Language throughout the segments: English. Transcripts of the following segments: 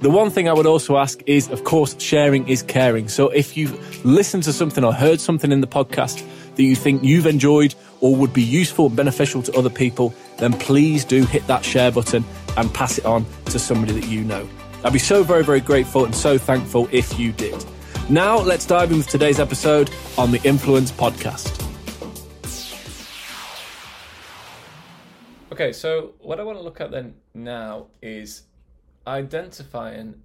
The one thing I would also ask is, of course, sharing is caring. So if you've listened to something or heard something in the podcast that you think you've enjoyed or would be useful and beneficial to other people, then please do hit that share button and pass it on to somebody that you know. I'd be so very, very grateful and so thankful if you did. Now, let's dive in with today's episode on the Influence Podcast. Okay, so what I want to look at then now is identifying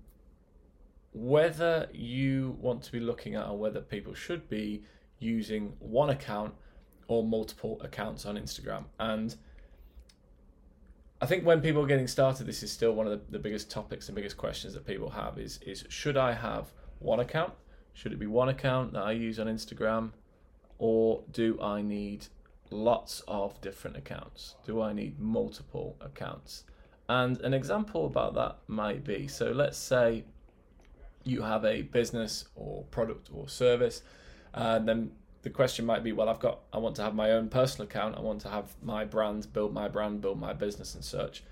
whether you want to be looking at or whether people should be using one account or multiple accounts on Instagram. And I think when people are getting started, this is still one of the, the biggest topics and biggest questions that people have is, is should I have one account? Should it be one account that I use on Instagram? Or do I need lots of different accounts? Do I need multiple accounts? And an example about that might be so let's say you have a business or product or service, and then the question might be well, I've got, I want to have my own personal account, I want to have my brand, build my brand, build my business and such.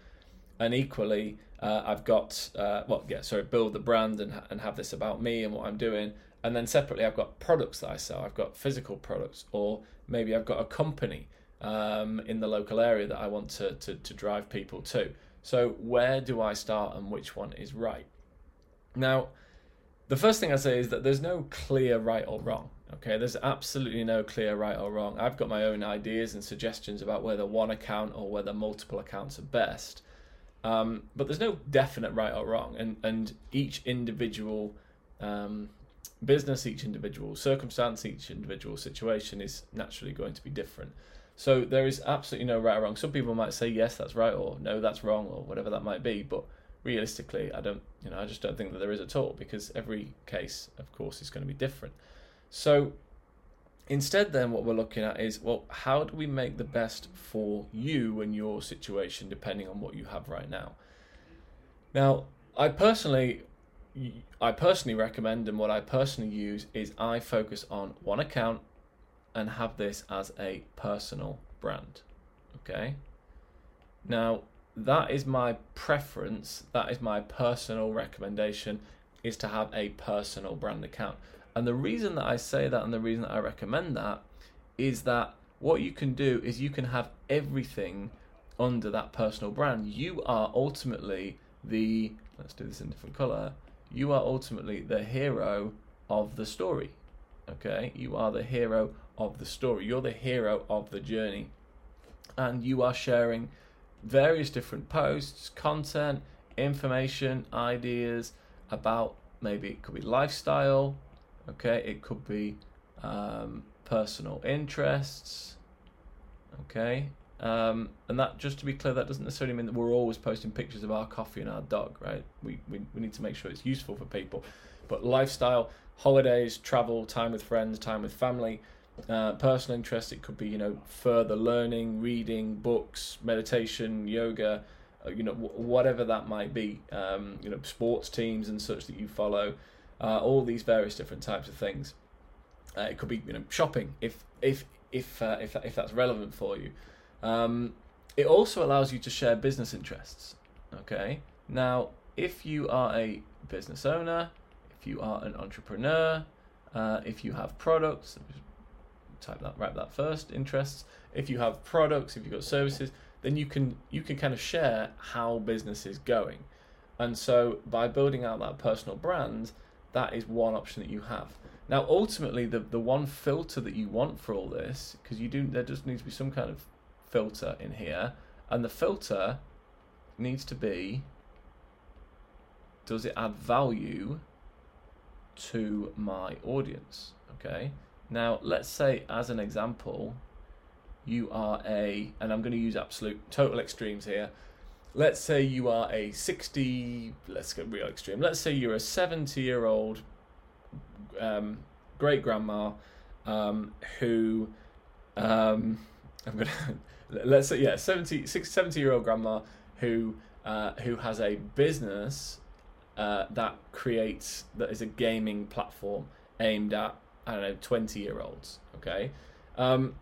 And equally, uh, I've got, uh, well, yeah, sorry, build the brand and, and have this about me and what I'm doing. And then separately, I've got products that I sell. I've got physical products, or maybe I've got a company um, in the local area that I want to, to, to drive people to. So, where do I start and which one is right? Now, the first thing I say is that there's no clear right or wrong. Okay, there's absolutely no clear right or wrong. I've got my own ideas and suggestions about whether one account or whether multiple accounts are best. Um, but there's no definite right or wrong, and and each individual um, business, each individual circumstance, each individual situation is naturally going to be different. So there is absolutely no right or wrong. Some people might say yes, that's right, or no, that's wrong, or whatever that might be. But realistically, I don't, you know, I just don't think that there is at all because every case, of course, is going to be different. So instead, then what we're looking at is well, how do we make the best for you and your situation, depending on what you have right now. Now, I personally, I personally recommend, and what I personally use is I focus on one account and have this as a personal brand. Okay. Now, that is my preference, that is my personal recommendation, is to have a personal brand account. And the reason that I say that and the reason that I recommend that is that what you can do is you can have everything under that personal brand. You are ultimately the, let's do this in different color, you are ultimately the hero of the story. Okay, you are the hero of the story. You're the hero of the journey. And you are sharing various different posts, content, information, ideas about maybe it could be lifestyle, okay, it could be um, personal interests, okay. Um, and that, just to be clear, that doesn't necessarily mean that we're always posting pictures of our coffee and our dog, right? We, we, we need to make sure it's useful for people. But lifestyle, holidays, travel, time with friends, time with family, uh, personal interest, it could be you know further learning, reading, books, meditation, yoga, uh, you know whatever that might be. Um, you know sports teams and such that you follow, uh, all these various different types of things. Uh, it could be you know shopping if if if uh, if if that's relevant for you. Um, it also allows you to share business interests. Okay, now if you are a business owner, if you are an entrepreneur, uh, if you have products, type that, write that first, interests. If you have products, if you've got services, then you can you can kind of share how business is going. And so by building out that personal brand, that is one option that you have. Now ultimately the the one filter that you want for all this, because you do there just needs to be some kind of filter in here, and the filter needs to be does it add value to my audience? Okay. Now, let's say, as an example, you are a, and I'm going to use absolute total extremes here. Let's say you are a 60, let's get real extreme. Let's say you're a 70 year old um, great grandma um, who, um, I'm going to, let's say, yeah, 70, 70 year old grandma who, uh, who has a business uh, that creates, that is a gaming platform aimed at I don't know, 20 year olds. Okay. Um,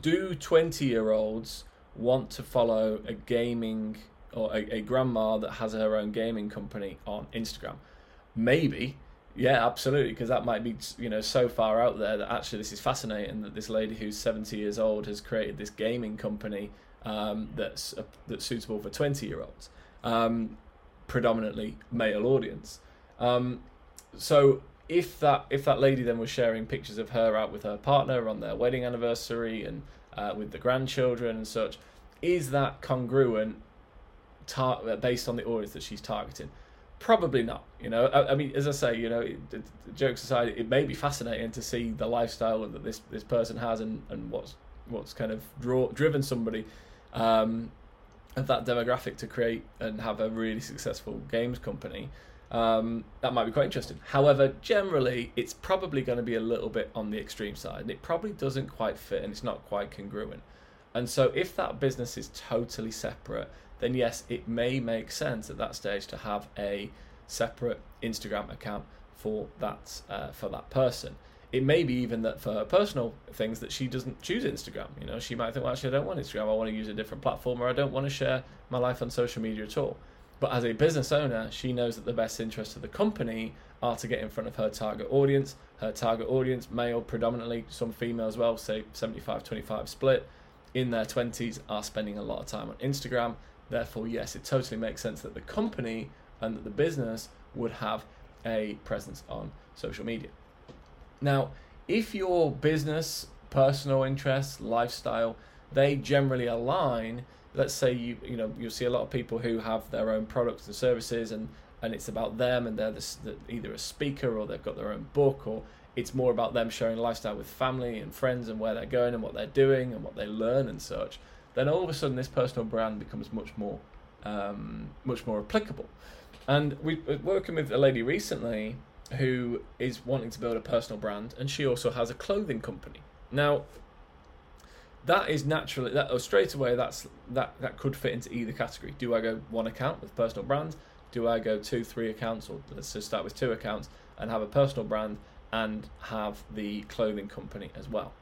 do 20 year olds want to follow a gaming or a, a grandma that has her own gaming company on Instagram? Maybe. Yeah, absolutely, because that might be you know so far out there that actually this is fascinating that this lady who's 70 years old has created this gaming company um, that's uh, that's suitable for 20 year olds, um, predominantly male audience. Um, so if that if that lady then was sharing pictures of her out with her partner on their wedding anniversary and uh, with the grandchildren and such, is that congruent tar- uh, based on the audience that she's targeting? Probably not. You know, I, I mean, as I say, you know, it, it, jokes aside, it may be fascinating to see the lifestyle that this this person has and, and what's what's kind of draw, driven somebody um, of that demographic to create and have a really successful games company. Um, that might be quite interesting. However, generally, it's probably going to be a little bit on the extreme side, and it probably doesn't quite fit, and it's not quite congruent. And so, if that business is totally separate, then yes, it may make sense at that stage to have a separate Instagram account for that uh, for that person. It may be even that for her personal things that she doesn't choose Instagram. You know, she might think, well, actually, I don't want Instagram. I want to use a different platform, or I don't want to share my life on social media at all. But as a business owner, she knows that the best interests of the company are to get in front of her target audience. Her target audience, male predominantly, some female as well, say 75 25 split, in their 20s are spending a lot of time on Instagram. Therefore, yes, it totally makes sense that the company and that the business would have a presence on social media. Now, if your business, personal interests, lifestyle, they generally align, let's say you you know you'll see a lot of people who have their own products and services and and it's about them and they're this, either a speaker or they've got their own book or it's more about them sharing lifestyle with family and friends and where they're going and what they're doing and what they learn and such then all of a sudden this personal brand becomes much more um, much more applicable. And we are working with a lady recently who is wanting to build a personal brand and she also has a clothing company. Now that is naturally that or straight away that's that that could fit into either category. Do I go one account with personal brand? Do I go two, three accounts, or let's just start with two accounts and have a personal brand and have the clothing company as well?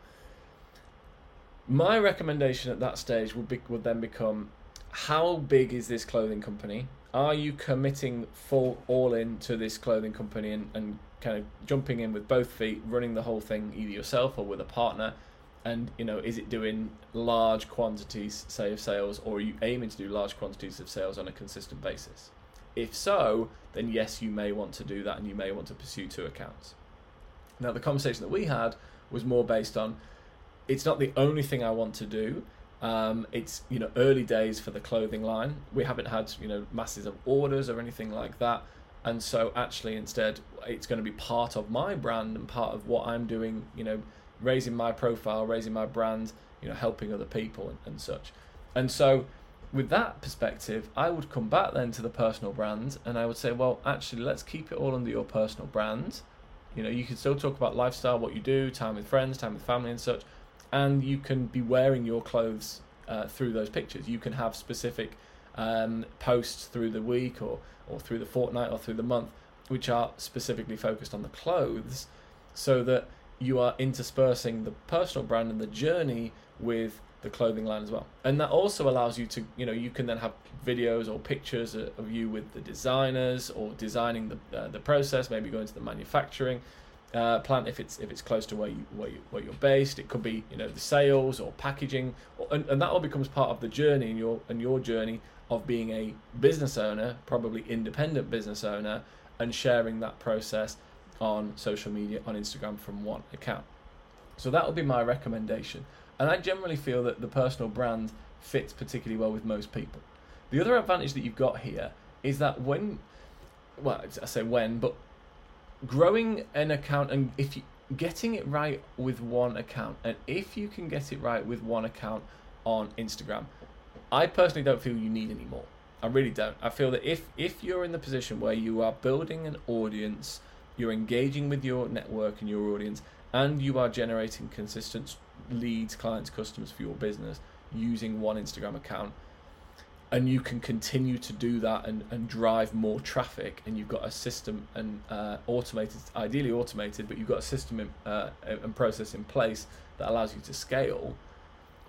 My recommendation at that stage would be would then become how big is this clothing company? Are you committing full all in to this clothing company and, and kind of jumping in with both feet, running the whole thing either yourself or with a partner? And you know is it doing large quantities say of sales or are you aiming to do large quantities of sales on a consistent basis? If so then yes you may want to do that and you may want to pursue two accounts. Now the conversation that we had was more based on it's not the only thing i want to do. Um, it's you know early days for the clothing line. We haven't had you know masses of orders or anything like that. And so actually instead it's going to be part of my brand and part of what i'm doing you know raising my profile, raising my brand, you know, helping other people and, and such. And so with that perspective, I would come back then to the personal brand and I would say, well, actually, let's keep it all under your personal brand. You know, you can still talk about lifestyle, what you do, time with friends, time with family, and such, and you can be wearing your clothes uh, through those pictures. You can have specific um, posts through the week or, or through the fortnight or through the month, which are specifically focused on the clothes, so that you are interspersing the personal brand and the journey with the clothing line as well. And that also allows you to, you know, you can then have videos or pictures of you with the designers or designing the uh, the process, maybe going to the manufacturing uh, plant if it's if it's close to where you where you where you're based. It could be, you know, the sales or packaging, and, and that all becomes part of the journey and your and your journey of being a business owner, probably independent business owner, and sharing that process on social media on Instagram from one account. So that would be my recommendation. And I generally feel that the personal brand fits particularly well with most people. The other advantage that you've got here is that when, well, I say when, but growing an account and if you getting it right with one account, and if you can get it right with one account on Instagram, I personally don't feel you need any more. I really don't. I feel that if if you're in the position where you are building an audience, you're engaging with your network and your audience, and you are generating consistent leads, clients, customers for your business using one Instagram account, and you can continue to do that and, and drive more traffic and you've got a system and uh, automated ideally automated but you've got a system in, uh, and process in place that allows you to scale.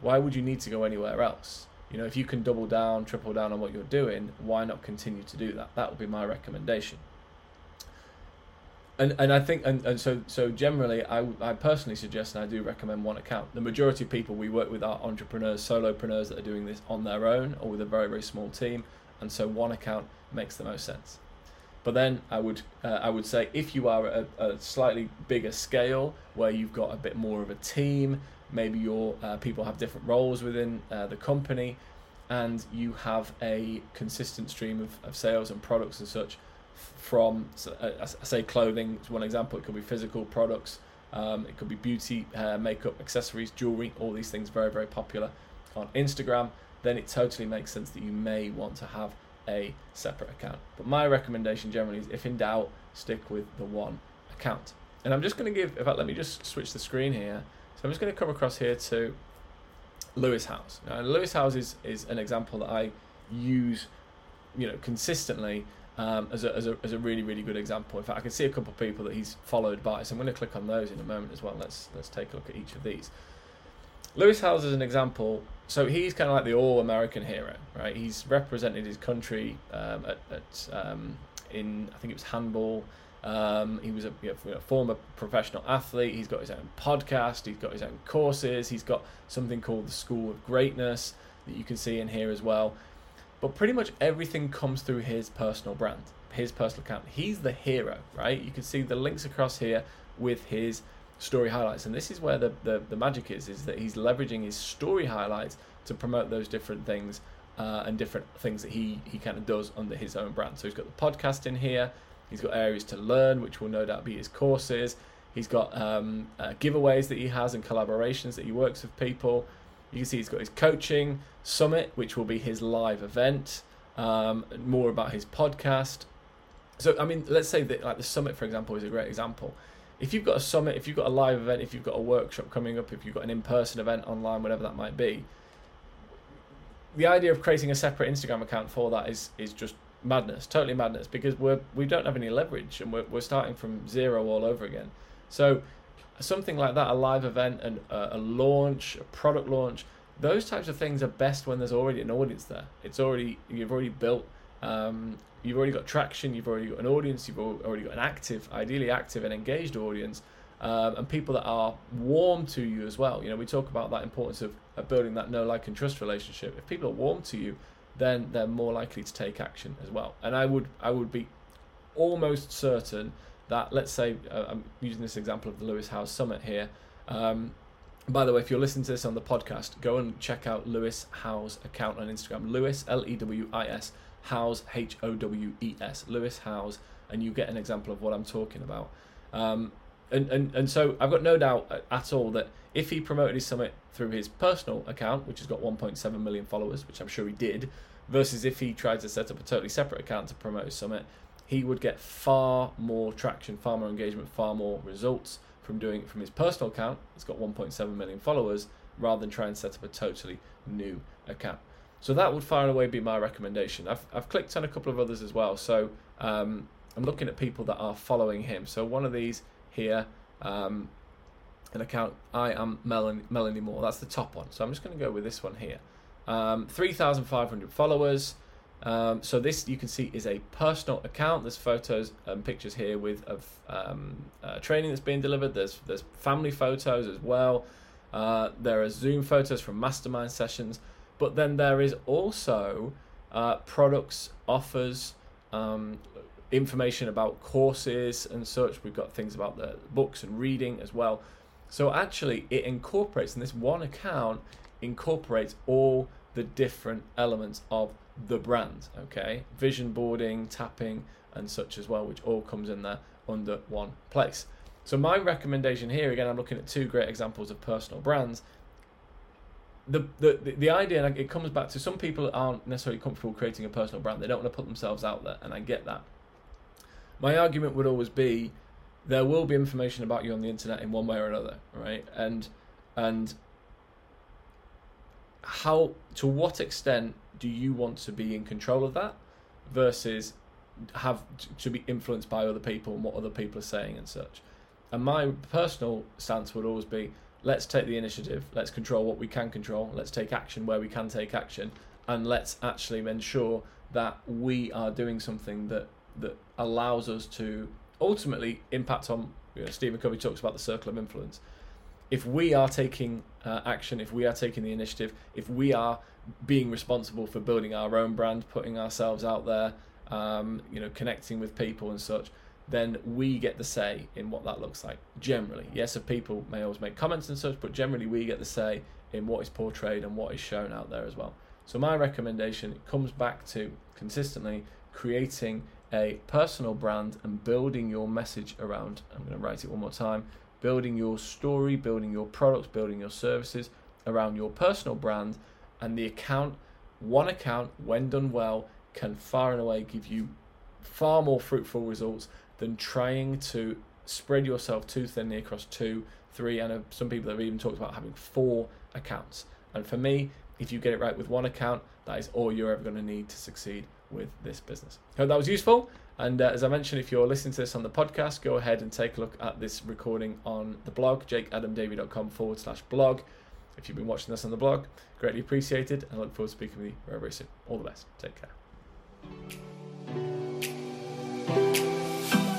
Why would you need to go anywhere else? You know if you can double down triple down on what you're doing why not continue to do that? That would be my recommendation and and I think and, and so so generally I, I personally suggest and I do recommend one account. The majority of people we work with are entrepreneurs, solopreneurs that are doing this on their own or with a very very small team, and so one account makes the most sense. But then I would uh, I would say if you are at a, a, slightly bigger scale where you've got a bit more of a team, maybe your uh, people have different roles within uh, the company, and you have a consistent stream of, of sales and products and such from, uh, I say clothing, is one example. It could be physical products, um, it could be beauty, hair, makeup, accessories, jewelry, all these things very, very popular on Instagram. Then it totally makes sense that you may want to have a separate account. But my recommendation generally is if in doubt, stick with the one account. And I'm just going to give, in fact, let me just switch the screen here. So I'm just going to come across here to Lewis Howes. Now, Lewis Howes is, is an example that I use, you know, consistently um, as, a, as, a, as a really really good example. In fact, I can see a couple of people that he's followed by, so I'm going to click on those in a moment as well. Let's let's take a look at each of these. Lewis Howes is an example. So he's kind of like the all-American hero, right? He's represented his country um, at, at um, in I think it was handball. Um, he was a you know, former professional athlete. He's got his own podcast. He's got his own courses. He's got something called the School of Greatness that you can see in here as well. But pretty much everything comes through his personal brand, his personal account. He's the hero, right? You can see the links across here with his story highlights. And this is where the, the, the magic is, is that he's leveraging his story highlights to promote those different things uh, and different things that he, he kind of does under his own brand. So he's got the podcast in here. He's got areas to learn, which will no doubt be his courses. He's got um, uh, giveaways that he has and collaborations that he works with people. You can see he's got his coaching summit, which will be his live event. Um, more about his podcast. So, I mean, let's say that like the summit, for example, is a great example. If you've got a summit, if you've got a live event, if you've got a workshop coming up, if you've got an in-person event online, whatever that might be, the idea of creating a separate Instagram account for that is is just madness, totally madness, because we're we don't have any leverage and we're we're starting from zero all over again. So something like that, a live event and a, launch, a product launch, those types of things are best when there's already an audience there. It's already you've already built, um, you've already got traction, you've already got an audience, you've already got an active, ideally active and engaged audience, um, and people that are warm to you as well. You know, we talk about that importance of, of building that know, like, and trust relationship. If people are warm to you, then they're more likely to take action as well. And I would I would be almost certain that let's say uh, I'm using this example of the Lewis Howes Summit here. Um, by the way, if you're listening to this on the podcast, go and check out Lewis Howes account on Instagram. Lewis L E W I S Howes H O W E S Lewis Howes, and you get an example of what I'm talking about. Um, and, and and so I've got no doubt at all that if he promoted his summit through his personal account, which has got 1.7 million followers, which I'm sure he did, versus if he tried to set up a totally separate account to promote his summit, he would get far more traction, far more engagement, far more results from doing it from his personal account. It's got 1.7 million followers rather than try and set up a totally new account. So that would far and away be my recommendation. I've, I've clicked on a couple of others as well. So um, I'm looking at people that are following him. So one of these here, um, an account, I am Melanie, Melanie Moore. That's the top one. So I'm just going to go with this one here. Um, 3,500 followers. Um, so this you can see is a personal account. There's photos and pictures here with of um, uh, training that's being delivered. There's there's family photos as well. Uh, there are Zoom photos from mastermind sessions, but then there is also uh, products, offers, um, information about courses and such. We've got things about the books and reading as well. So actually, it incorporates, and this one account incorporates all the different elements of the brand. Okay, vision boarding, tapping, and such as well, which all comes in there under one place. So my recommendation here, again, I'm looking at two great examples of personal brands. The, the, the idea, and it comes back to some people aren't necessarily comfortable creating a personal brand. They don't want to put themselves out there, and I get that. My argument would always be there will be information about you on the internet in one way or another, right? And and how to what extent do you want to be in control of that versus have to be influenced by other people and what other people are saying and such. And my personal stance would always be let's take the initiative, let's control what we can control, let's take action where we can take action, and let's actually ensure that we are doing something that that allows us to ultimately impact on. You know, Stephen Covey talks about the circle of influence. If we are taking uh, action, if we are taking the initiative, if we are being responsible for building our own brand, putting ourselves out there, um, you know, connecting with people and such, then we get the say in what that looks like. Generally, yes, if people may always make comments and such, but generally we get the say in what is portrayed and what is shown out there as well. So my recommendation comes back to consistently creating a personal brand and building your message around. I'm going to write it one more time. Building your story, building your products, building your services around your personal brand, and the account, one account, when done well, can far and away give you far more fruitful results than trying to spread yourself too thinly across two, three, and uh, some people have even talked about having four accounts. And for me, if you get it right with one account, that is all you're ever going to need to succeed with this business. Hope that was useful. And uh, as I mentioned, if you're listening to this on the podcast, go ahead and take a look at this recording on the blog, jakeadamdavey.com forward slash blog. If you've been watching this on the blog, greatly appreciated, and I look forward to speaking with you very, very soon. All the best. Take care.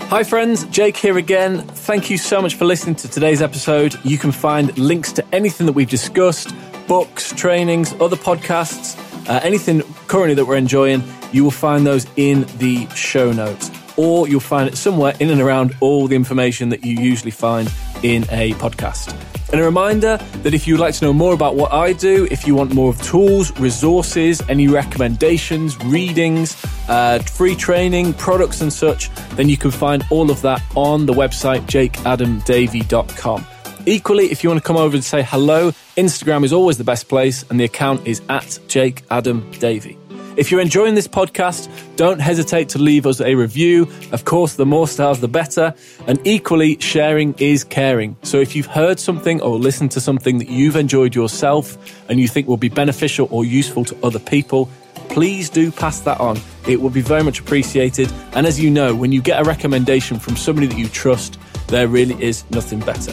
Hi, friends, Jake here again. Thank you so much for listening to today's episode. You can find links to anything that we've discussed books, trainings, other podcasts, uh, anything currently that we're enjoying. You will find those in the show notes, or you'll find it somewhere in and around all the information that you usually find in a podcast. And a reminder that if you'd like to know more about what I do, if you want more of tools, resources, any recommendations, readings, uh, free training, products, and such, then you can find all of that on the website jakeadamdavey.com. Equally, if you want to come over and say hello, Instagram is always the best place, and the account is at Jake Adam Davey. If you're enjoying this podcast, don't hesitate to leave us a review. Of course, the more stars, the better. And equally, sharing is caring. So if you've heard something or listened to something that you've enjoyed yourself and you think will be beneficial or useful to other people, please do pass that on. It will be very much appreciated. And as you know, when you get a recommendation from somebody that you trust, there really is nothing better.